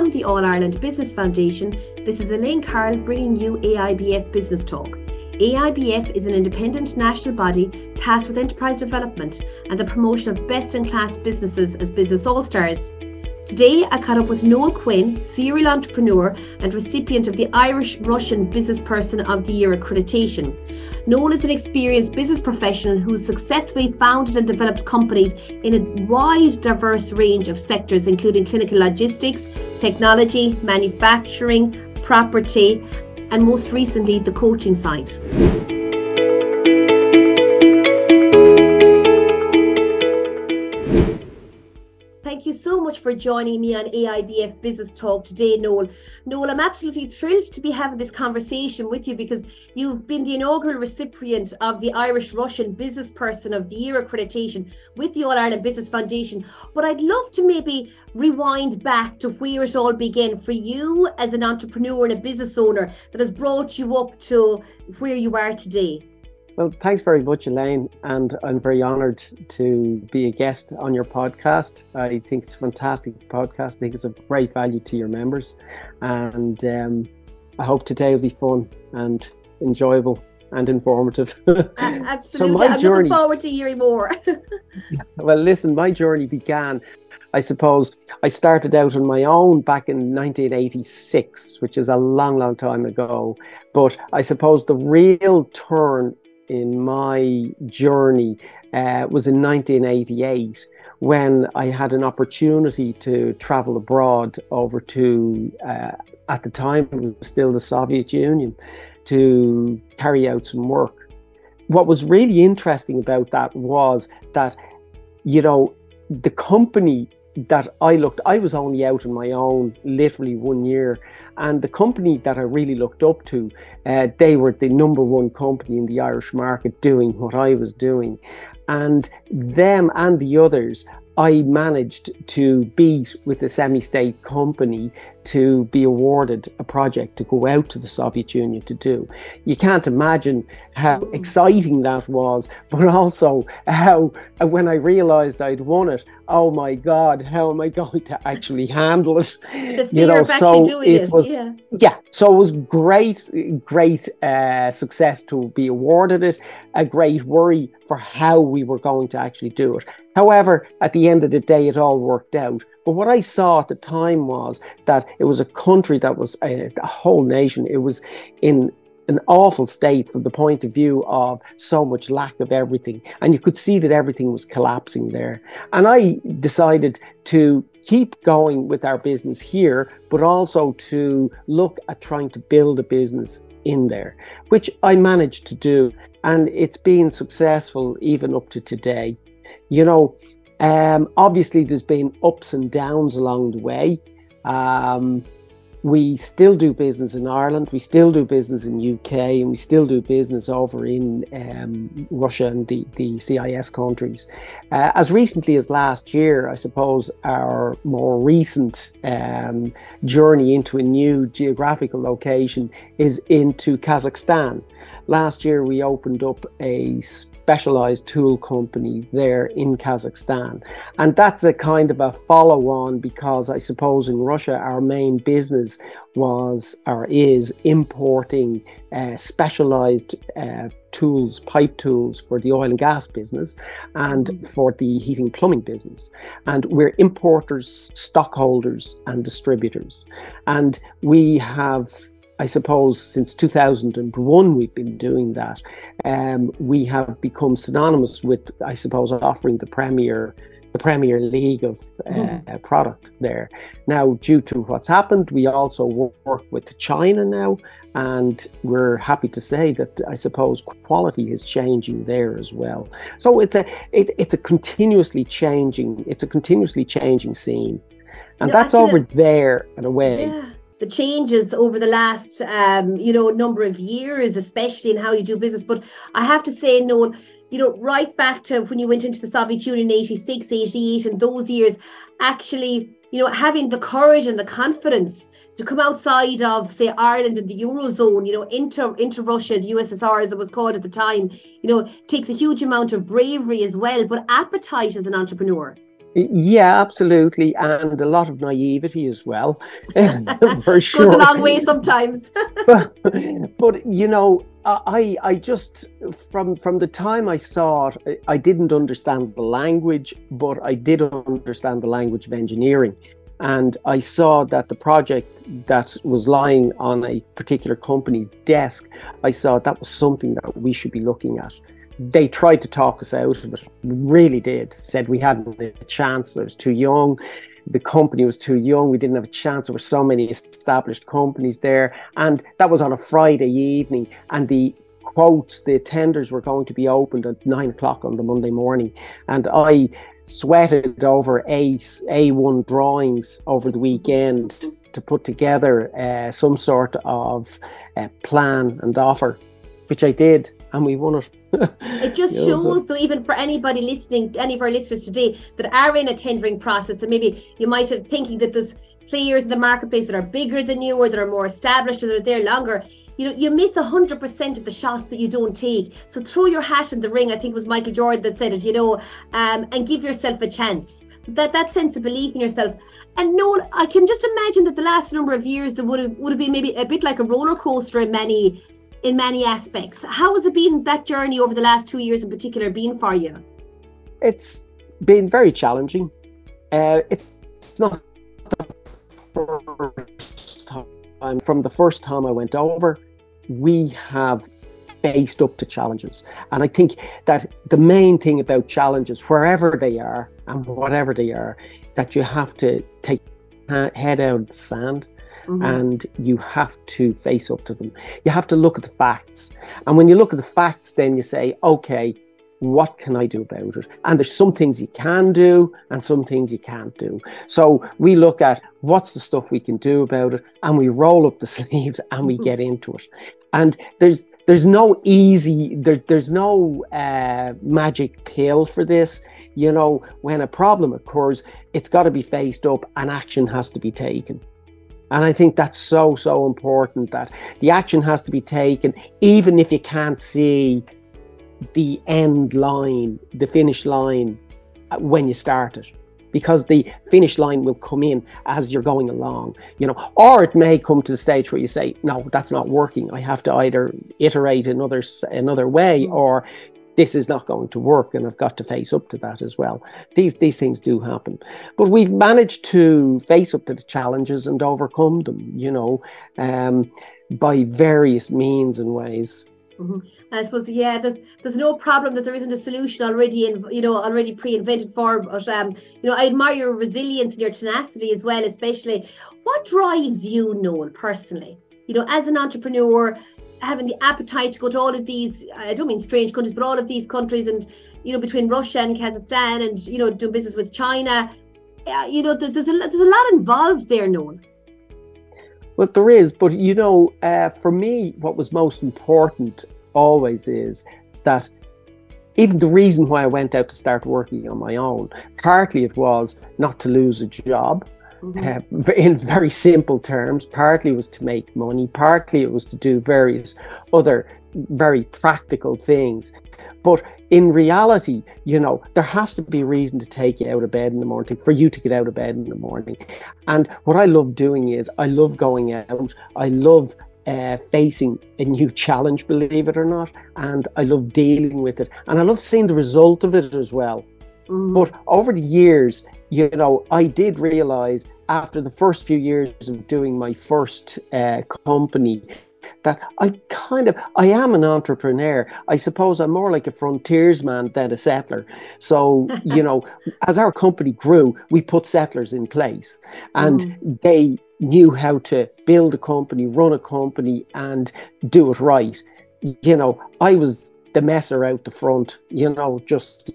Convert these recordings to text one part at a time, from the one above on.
From the All Ireland Business Foundation, this is Elaine Carroll bringing you AIBF Business Talk. AIBF is an independent national body tasked with enterprise development and the promotion of best in class businesses as business all stars. Today, I caught up with Noel Quinn, serial entrepreneur and recipient of the Irish Russian Business Person of the Year accreditation. Noel is an experienced business professional who has successfully founded and developed companies in a wide, diverse range of sectors, including clinical logistics, technology, manufacturing, property, and most recently, the coaching side. For joining me on AIBF Business Talk today, Noel. Noel, I'm absolutely thrilled to be having this conversation with you because you've been the inaugural recipient of the Irish Russian Business Person of the Year accreditation with the All Ireland Business Foundation. But I'd love to maybe rewind back to where it all began for you as an entrepreneur and a business owner that has brought you up to where you are today. Well, thanks very much, Elaine, and I'm very honoured to be a guest on your podcast. I think it's a fantastic podcast. I think it's of great value to your members, and um, I hope today will be fun and enjoyable and informative. Absolutely, so my I'm journey, looking forward to hearing more. well, listen, my journey began. I suppose I started out on my own back in 1986, which is a long, long time ago. But I suppose the real turn in my journey uh, was in 1988 when I had an opportunity to travel abroad over to, uh, at the time, it was still the Soviet Union, to carry out some work. What was really interesting about that was that, you know, the company that I looked, I was only out on my own literally one year. And the company that I really looked up to, uh, they were the number one company in the Irish market doing what I was doing. And them and the others I managed to beat with a semi state company to be awarded a project to go out to the Soviet Union to do. You can't imagine how mm. exciting that was, but also how, when I realized I'd won it, oh my God, how am I going to actually handle it? you know, so it, it, was, yeah. yeah. so it was great, great uh, success to be awarded it, a great worry for how we were going to actually do it. However, at the end of the day, it all worked out. But what I saw at the time was that it was a country that was a, a whole nation. It was in an awful state from the point of view of so much lack of everything. And you could see that everything was collapsing there. And I decided to keep going with our business here, but also to look at trying to build a business in there, which I managed to do. And it's been successful even up to today. You know, um, obviously, there's been ups and downs along the way. Um, we still do business in Ireland, we still do business in UK, and we still do business over in um, Russia and the, the CIS countries. Uh, as recently as last year, I suppose our more recent um, journey into a new geographical location is into Kazakhstan. Last year, we opened up a specialized tool company there in Kazakhstan. And that's a kind of a follow on because I suppose in Russia, our main business was or is importing uh, specialized uh, tools, pipe tools for the oil and gas business and mm-hmm. for the heating plumbing business. And we're importers, stockholders, and distributors. And we have I suppose since 2001 we've been doing that. Um, we have become synonymous with, I suppose, offering the premier the Premier League of uh, mm. product there. Now, due to what's happened, we also work with China now, and we're happy to say that I suppose quality is changing there as well. So it's a it, it's a continuously changing it's a continuously changing scene, and no, that's over there and away. Yeah the changes over the last um, you know number of years, especially in how you do business. But I have to say, Noel, you know, right back to when you went into the Soviet Union in 86, 88, and those years, actually, you know, having the courage and the confidence to come outside of, say, Ireland and the Eurozone, you know, into, into Russia, the USSR as it was called at the time, you know, takes a huge amount of bravery as well, but appetite as an entrepreneur. Yeah, absolutely, and a lot of naivety as well. for sure, goes a long way sometimes. but, but you know, I I just from from the time I saw it, I didn't understand the language, but I did understand the language of engineering, and I saw that the project that was lying on a particular company's desk, I saw that was something that we should be looking at they tried to talk us out of it, really did. Said we hadn't a chance, I was too young. The company was too young. We didn't have a chance. There were so many established companies there. And that was on a Friday evening. And the quotes, the tenders were going to be opened at nine o'clock on the Monday morning. And I sweated over A, A1 drawings over the weekend to put together uh, some sort of uh, plan and offer, which I did. And we won it it just you know, shows, so. though, even for anybody listening, any of our listeners today that are in a tendering process, and maybe you might have thinking that there's players in the marketplace that are bigger than you or that are more established or that are there longer. You know, you miss hundred percent of the shots that you don't take. So throw your hat in the ring. I think it was Michael Jordan that said it. You know, um, and give yourself a chance. That that sense of belief in yourself. And no, I can just imagine that the last number of years that would have would have been maybe a bit like a roller coaster in many in many aspects. How has it been that journey over the last two years in particular been for you? It's been very challenging. Uh, it's, it's not the first time. From the first time I went over, we have faced up to challenges. And I think that the main thing about challenges, wherever they are and whatever they are, that you have to take head out of the sand mm-hmm. and you have to face up to them. You have to look at the facts. And when you look at the facts, then you say, okay, what can I do about it? And there's some things you can do and some things you can't do. So we look at what's the stuff we can do about it and we roll up the sleeves and we get into it. And there's there's no easy there, there's no uh, magic pill for this you know when a problem occurs it's got to be faced up and action has to be taken and I think that's so, so important that the action has to be taken, even if you can't see the end line, the finish line uh, when you start it. Because the finish line will come in as you're going along, you know, or it may come to the stage where you say, "No, that's not working. I have to either iterate another another way, mm. or this is not going to work and I've got to face up to that as well. These these things do happen. But we've managed to face up to the challenges and overcome them, you know, um, by various means and ways. Mm-hmm. I suppose, yeah, there's there's no problem that there isn't a solution already in you know already pre-invented for. But um, you know, I admire your resilience and your tenacity as well, especially. What drives you, Noel, personally? You know, as an entrepreneur, having the appetite to go to all of these I don't mean strange countries, but all of these countries and you know between Russia and Kazakhstan and you know doing business with China, uh, you know there's a there's a lot involved there, Noel. Well, there is, but you know, uh, for me, what was most important always is that even the reason why I went out to start working on my own, partly it was not to lose a job mm-hmm. uh, in very simple terms. Partly was to make money, partly it was to do various other very practical things. But in reality, you know, there has to be a reason to take you out of bed in the morning, for you to get out of bed in the morning. And what I love doing is I love going out. I love uh, facing a new challenge, believe it or not. And I love dealing with it. And I love seeing the result of it as well. Mm. But over the years, you know, I did realize after the first few years of doing my first uh, company that I kind of I am an entrepreneur. I suppose I'm more like a frontiersman than a settler. So, you know, as our company grew, we put settlers in place and mm. they knew how to build a company, run a company and do it right. You know, I was the messer out the front, you know, just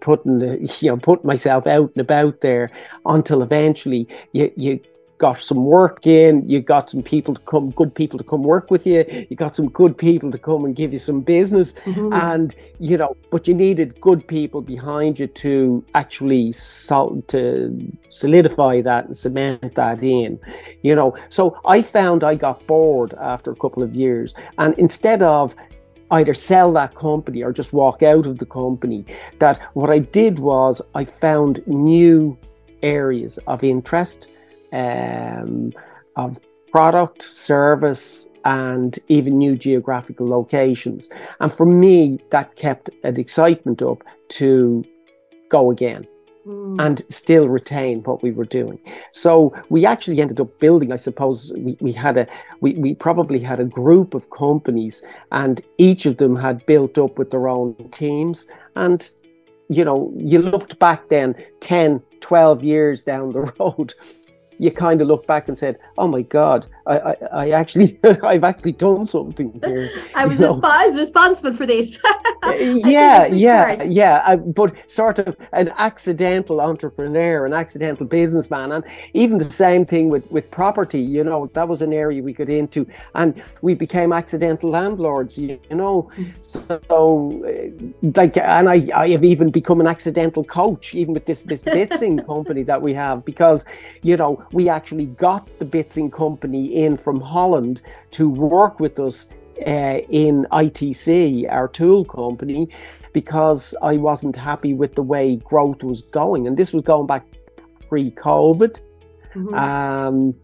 putting the, you know putting myself out and about there until eventually you you got some work in you got some people to come good people to come work with you you got some good people to come and give you some business. Mm-hmm. and you know but you needed good people behind you to actually sol- to solidify that and cement that in you know. So i found i got bored after a couple of years. And instead of either sell that company or just walk out of the company. That what I did was I found new areas of interest, um, of product, service, and even new geographical locations. And for me, that kept an excitement up to go again. Mm. And still retain what we were doing. So we actually ended up building, I suppose we, we had a we, we probably had a group of companies and each of them had built up with their own teams. And you know, you looked back then 10, 12 years down the road you kind of look back and said, "Oh my God, I, I, I actually, I've actually done something here." I was, resp- I was responsible for this. yeah, yeah, yeah. I, but sort of an accidental entrepreneur, an accidental businessman, and even the same thing with with property. You know, that was an area we got into, and we became accidental landlords. You, you know, so uh, like, and I, I have even become an accidental coach, even with this this Bitsing company that we have, because you know we actually got the Bitsing company in from Holland to work with us uh, in ITC, our tool company, because I wasn't happy with the way growth was going. And this was going back pre COVID. Mm-hmm. Um,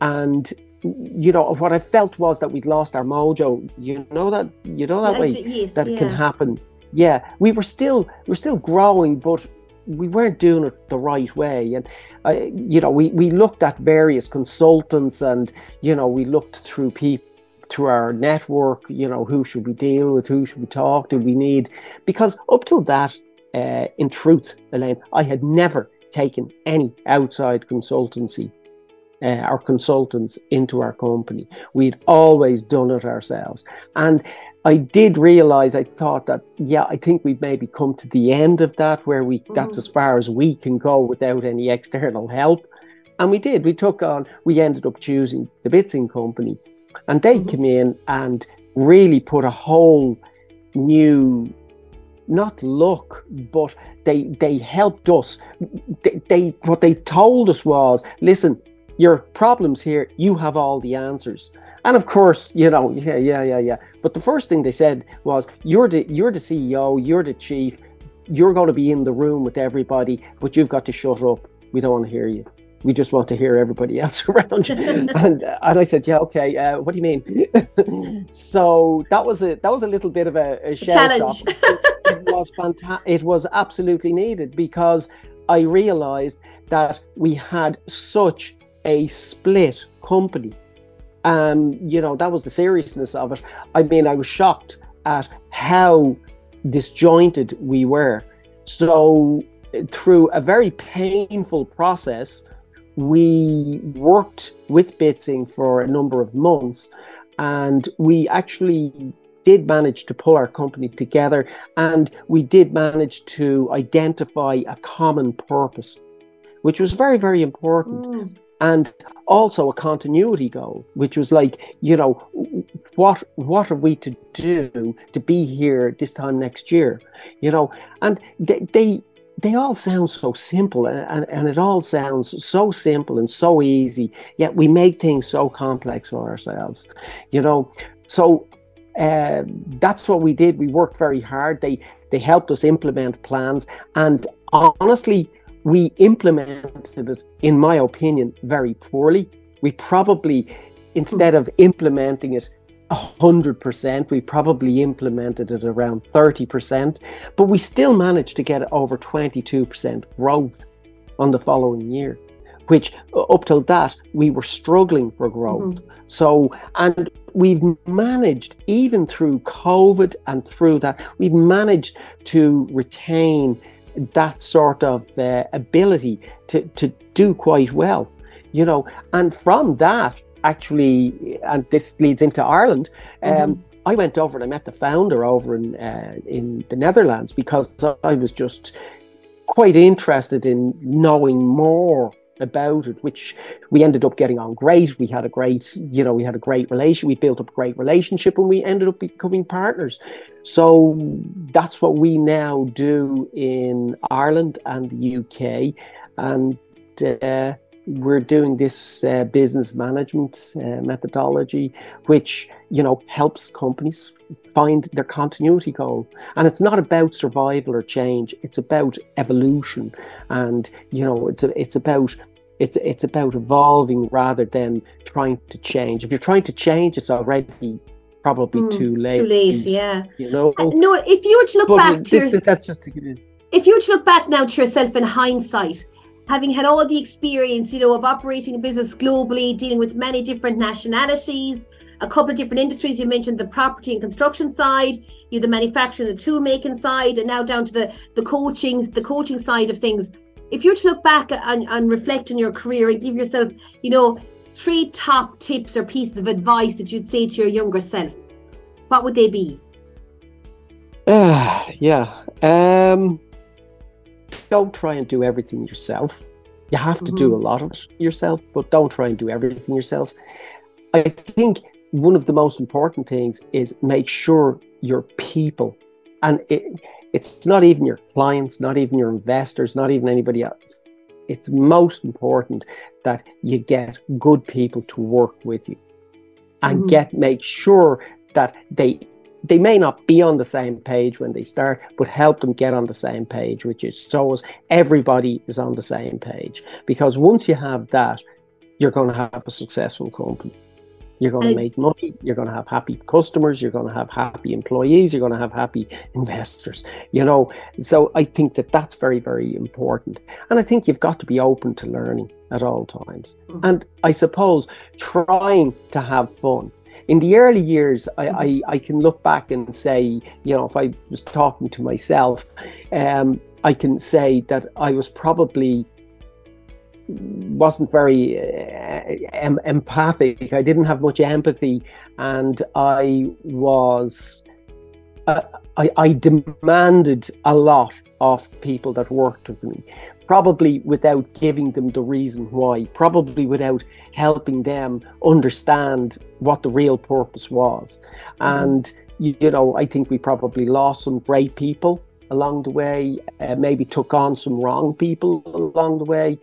and you know what I felt was that we'd lost our mojo. You know that you know that way yes, that yeah. can happen. Yeah, we were still we're still growing, but we weren't doing it the right way. And, uh, you know, we, we looked at various consultants and, you know, we looked through people through our network, you know, who should we deal with, who should we talk to, we need, because up till that, uh, in truth, Elaine, I had never taken any outside consultancy uh, consultants into our company. We'd always done it ourselves. And I did realize, I thought that, yeah, I think we've maybe come to the end of that where we mm. that's as far as we can go without any external help. And we did. We took on, we ended up choosing the Bitsing company. And they mm-hmm. came in and really put a whole new not look, but they they helped us. They, they what they told us was, listen, your problems here, you have all the answers. And of course, you know, yeah, yeah, yeah, yeah. But the first thing they said was, "You're the you're the CEO, you're the chief, you're going to be in the room with everybody, but you've got to shut up. We don't want to hear you. We just want to hear everybody else around you." and and I said, "Yeah, okay. Uh, what do you mean?" so that was a that was a little bit of a, a challenge. it was fantastic. It was absolutely needed because I realized that we had such a split company. Um, you know, that was the seriousness of it. I mean, I was shocked at how disjointed we were. So, through a very painful process, we worked with Bitsing for a number of months and we actually did manage to pull our company together and we did manage to identify a common purpose, which was very, very important. Mm and also a continuity goal, which was like, you know, what what are we to do to be here this time next year, you know, and they they, they all sound so simple and, and it all sounds so simple and so easy, yet we make things so complex for ourselves, you know. So uh, that's what we did. We worked very hard. They they helped us implement plans, and honestly, we implemented it, in my opinion, very poorly. We probably, instead of implementing it 100%, we probably implemented it around 30%, but we still managed to get over 22% growth on the following year, which up till that, we were struggling for growth. Mm-hmm. So, and we've managed, even through COVID and through that, we've managed to retain that sort of uh, ability to, to do quite well, you know. And from that, actually, and this leads into Ireland. Um, mm-hmm. I went over and I met the founder over in uh, in the Netherlands because I was just quite interested in knowing more about it, which we ended up getting on great. We had a great, you know, we had a great relation. We built up a great relationship, and we ended up becoming partners. So that's what we now do in Ireland and the UK, and uh, we're doing this uh, business management uh, methodology, which you know helps companies find their continuity goal. And it's not about survival or change; it's about evolution, and you know it's a, it's about it's it's about evolving rather than trying to change. If you're trying to change, it's already probably mm, too late. Too late, yeah. You know. Uh, no, if you were to look but back to your, that's just to get in. if you were to look back now to yourself in hindsight, having had all the experience, you know, of operating a business globally, dealing with many different nationalities, a couple of different industries. You mentioned the property and construction side, you the manufacturing, the tool making side, and now down to the the coaching, the coaching side of things. If you were to look back and, and reflect on your career and give yourself, you know, three top tips or pieces of advice that you'd say to your younger self, what would they be? Uh, yeah. Um, don't try and do everything yourself. You have to mm-hmm. do a lot of it yourself, but don't try and do everything yourself. I think one of the most important things is make sure your people, and it, it's not even your clients, not even your investors, not even anybody else. It's most important that you get good people to work with you and mm-hmm. get make sure that they they may not be on the same page when they start, but help them get on the same page, which is so as everybody is on the same page. Because once you have that, you're going to have a successful company. You're going to make money. You're going to have happy customers. You're going to have happy employees. You're going to have happy investors. You know, so I think that that's very, very important. And I think you've got to be open to learning at all times. Mm-hmm. And I suppose trying to have fun in the early years, I, mm-hmm. I, I, can look back and say, you know, if I was talking to myself, um, I can say that I was probably wasn't very uh, em- empathic. I didn't have much empathy, and I was. Uh, I, I demanded a lot of people that worked with me probably without giving them the reason why, probably without helping them understand what the real purpose was. Mm-hmm. And, you, you, know, I think we probably lost some great people along the way, uh, maybe took on some wrong people along the way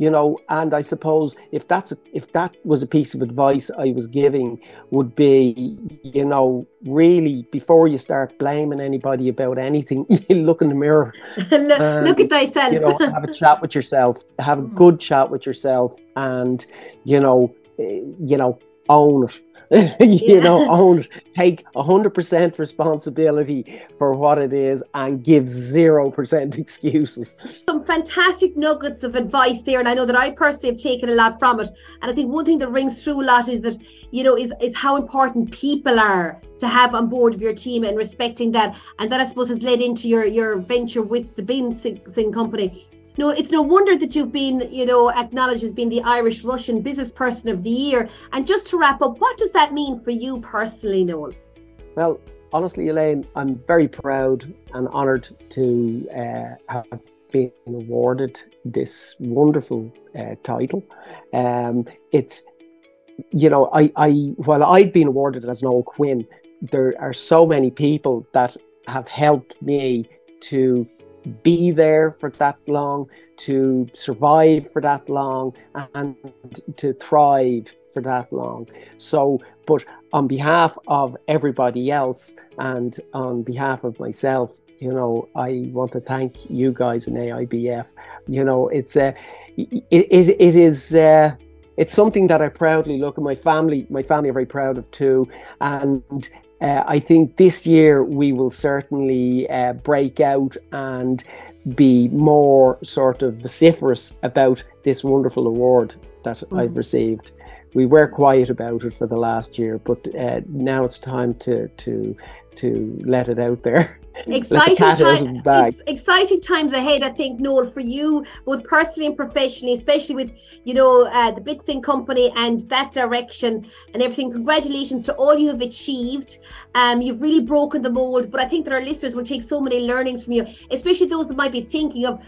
you know and i suppose if that's a, if that was a piece of advice i was giving would be you know really before you start blaming anybody about anything you look in the mirror look, and, look at thyself you know have a chat with yourself have a mm. good chat with yourself and you know eh, you know own it you yeah. know, own it, take 100% responsibility for what it is and give 0% excuses. Some fantastic nuggets of advice there. And I know that I personally have taken a lot from it. And I think one thing that rings through a lot is that, you know, is, is how important people are to have on board of your team and respecting that. And that I suppose has led into your, your venture with the Bitsing Company no, it's no wonder that you've been, you know, acknowledged as being the Irish Russian Business Person of the Year. And just to wrap up, what does that mean for you personally, Noel? Well, honestly, Elaine, I'm very proud and honoured to uh, have been awarded this wonderful uh, title. Um, it's, you know, I, I while I've been awarded as Noel Quinn, there are so many people that have helped me to be there for that long, to survive for that long, and to thrive for that long. So, but on behalf of everybody else and on behalf of myself, you know, I want to thank you guys in AIBF. You know, it's a, uh, it, it, it is. Uh, it's something that I proudly look at my family. My family are very proud of too, and uh, I think this year we will certainly uh, break out and be more sort of vociferous about this wonderful award that mm-hmm. I've received. We were quiet about it for the last year, but uh, now it's time to to to let it out there. exciting time, exciting times ahead i think noel for you both personally and professionally especially with you know uh, the Bitsing company and that direction and everything. Congratulations to all you have achieved. Um you've really broken the mold but i think that our listeners will take so many learnings from you especially those that might be thinking of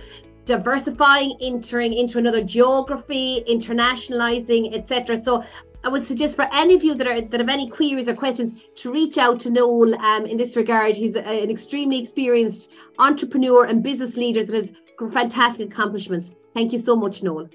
diversifying entering into another geography internationalizing etc so I would suggest for any of you that are that have any queries or questions to reach out to Noel um, in this regard. He's a, an extremely experienced entrepreneur and business leader that has fantastic accomplishments. Thank you so much, Noel.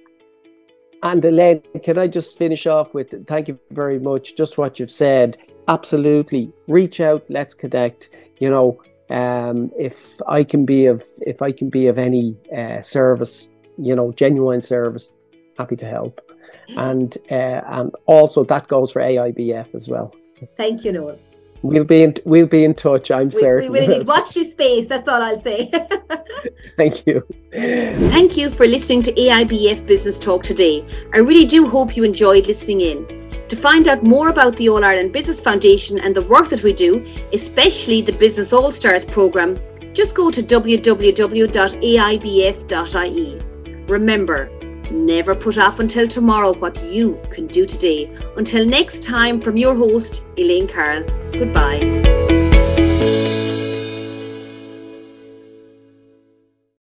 And Elaine, can I just finish off with thank you very much. Just what you've said. Absolutely. Reach out, let's connect. You know, um, if I can be of if I can be of any uh, service, you know, genuine service, happy to help. And uh, and also that goes for AIBF as well. Thank you, Noel. We'll be in we'll be in touch. I'm we, certain. We will watch this space. That's all I'll say. Thank you. Thank you for listening to AIBF Business Talk today. I really do hope you enjoyed listening in. To find out more about the All Ireland Business Foundation and the work that we do, especially the Business All Stars programme, just go to www.aibf.ie. Remember, never put off until tomorrow what you can do today. Until next time, from your host, Elaine Carroll. Goodbye.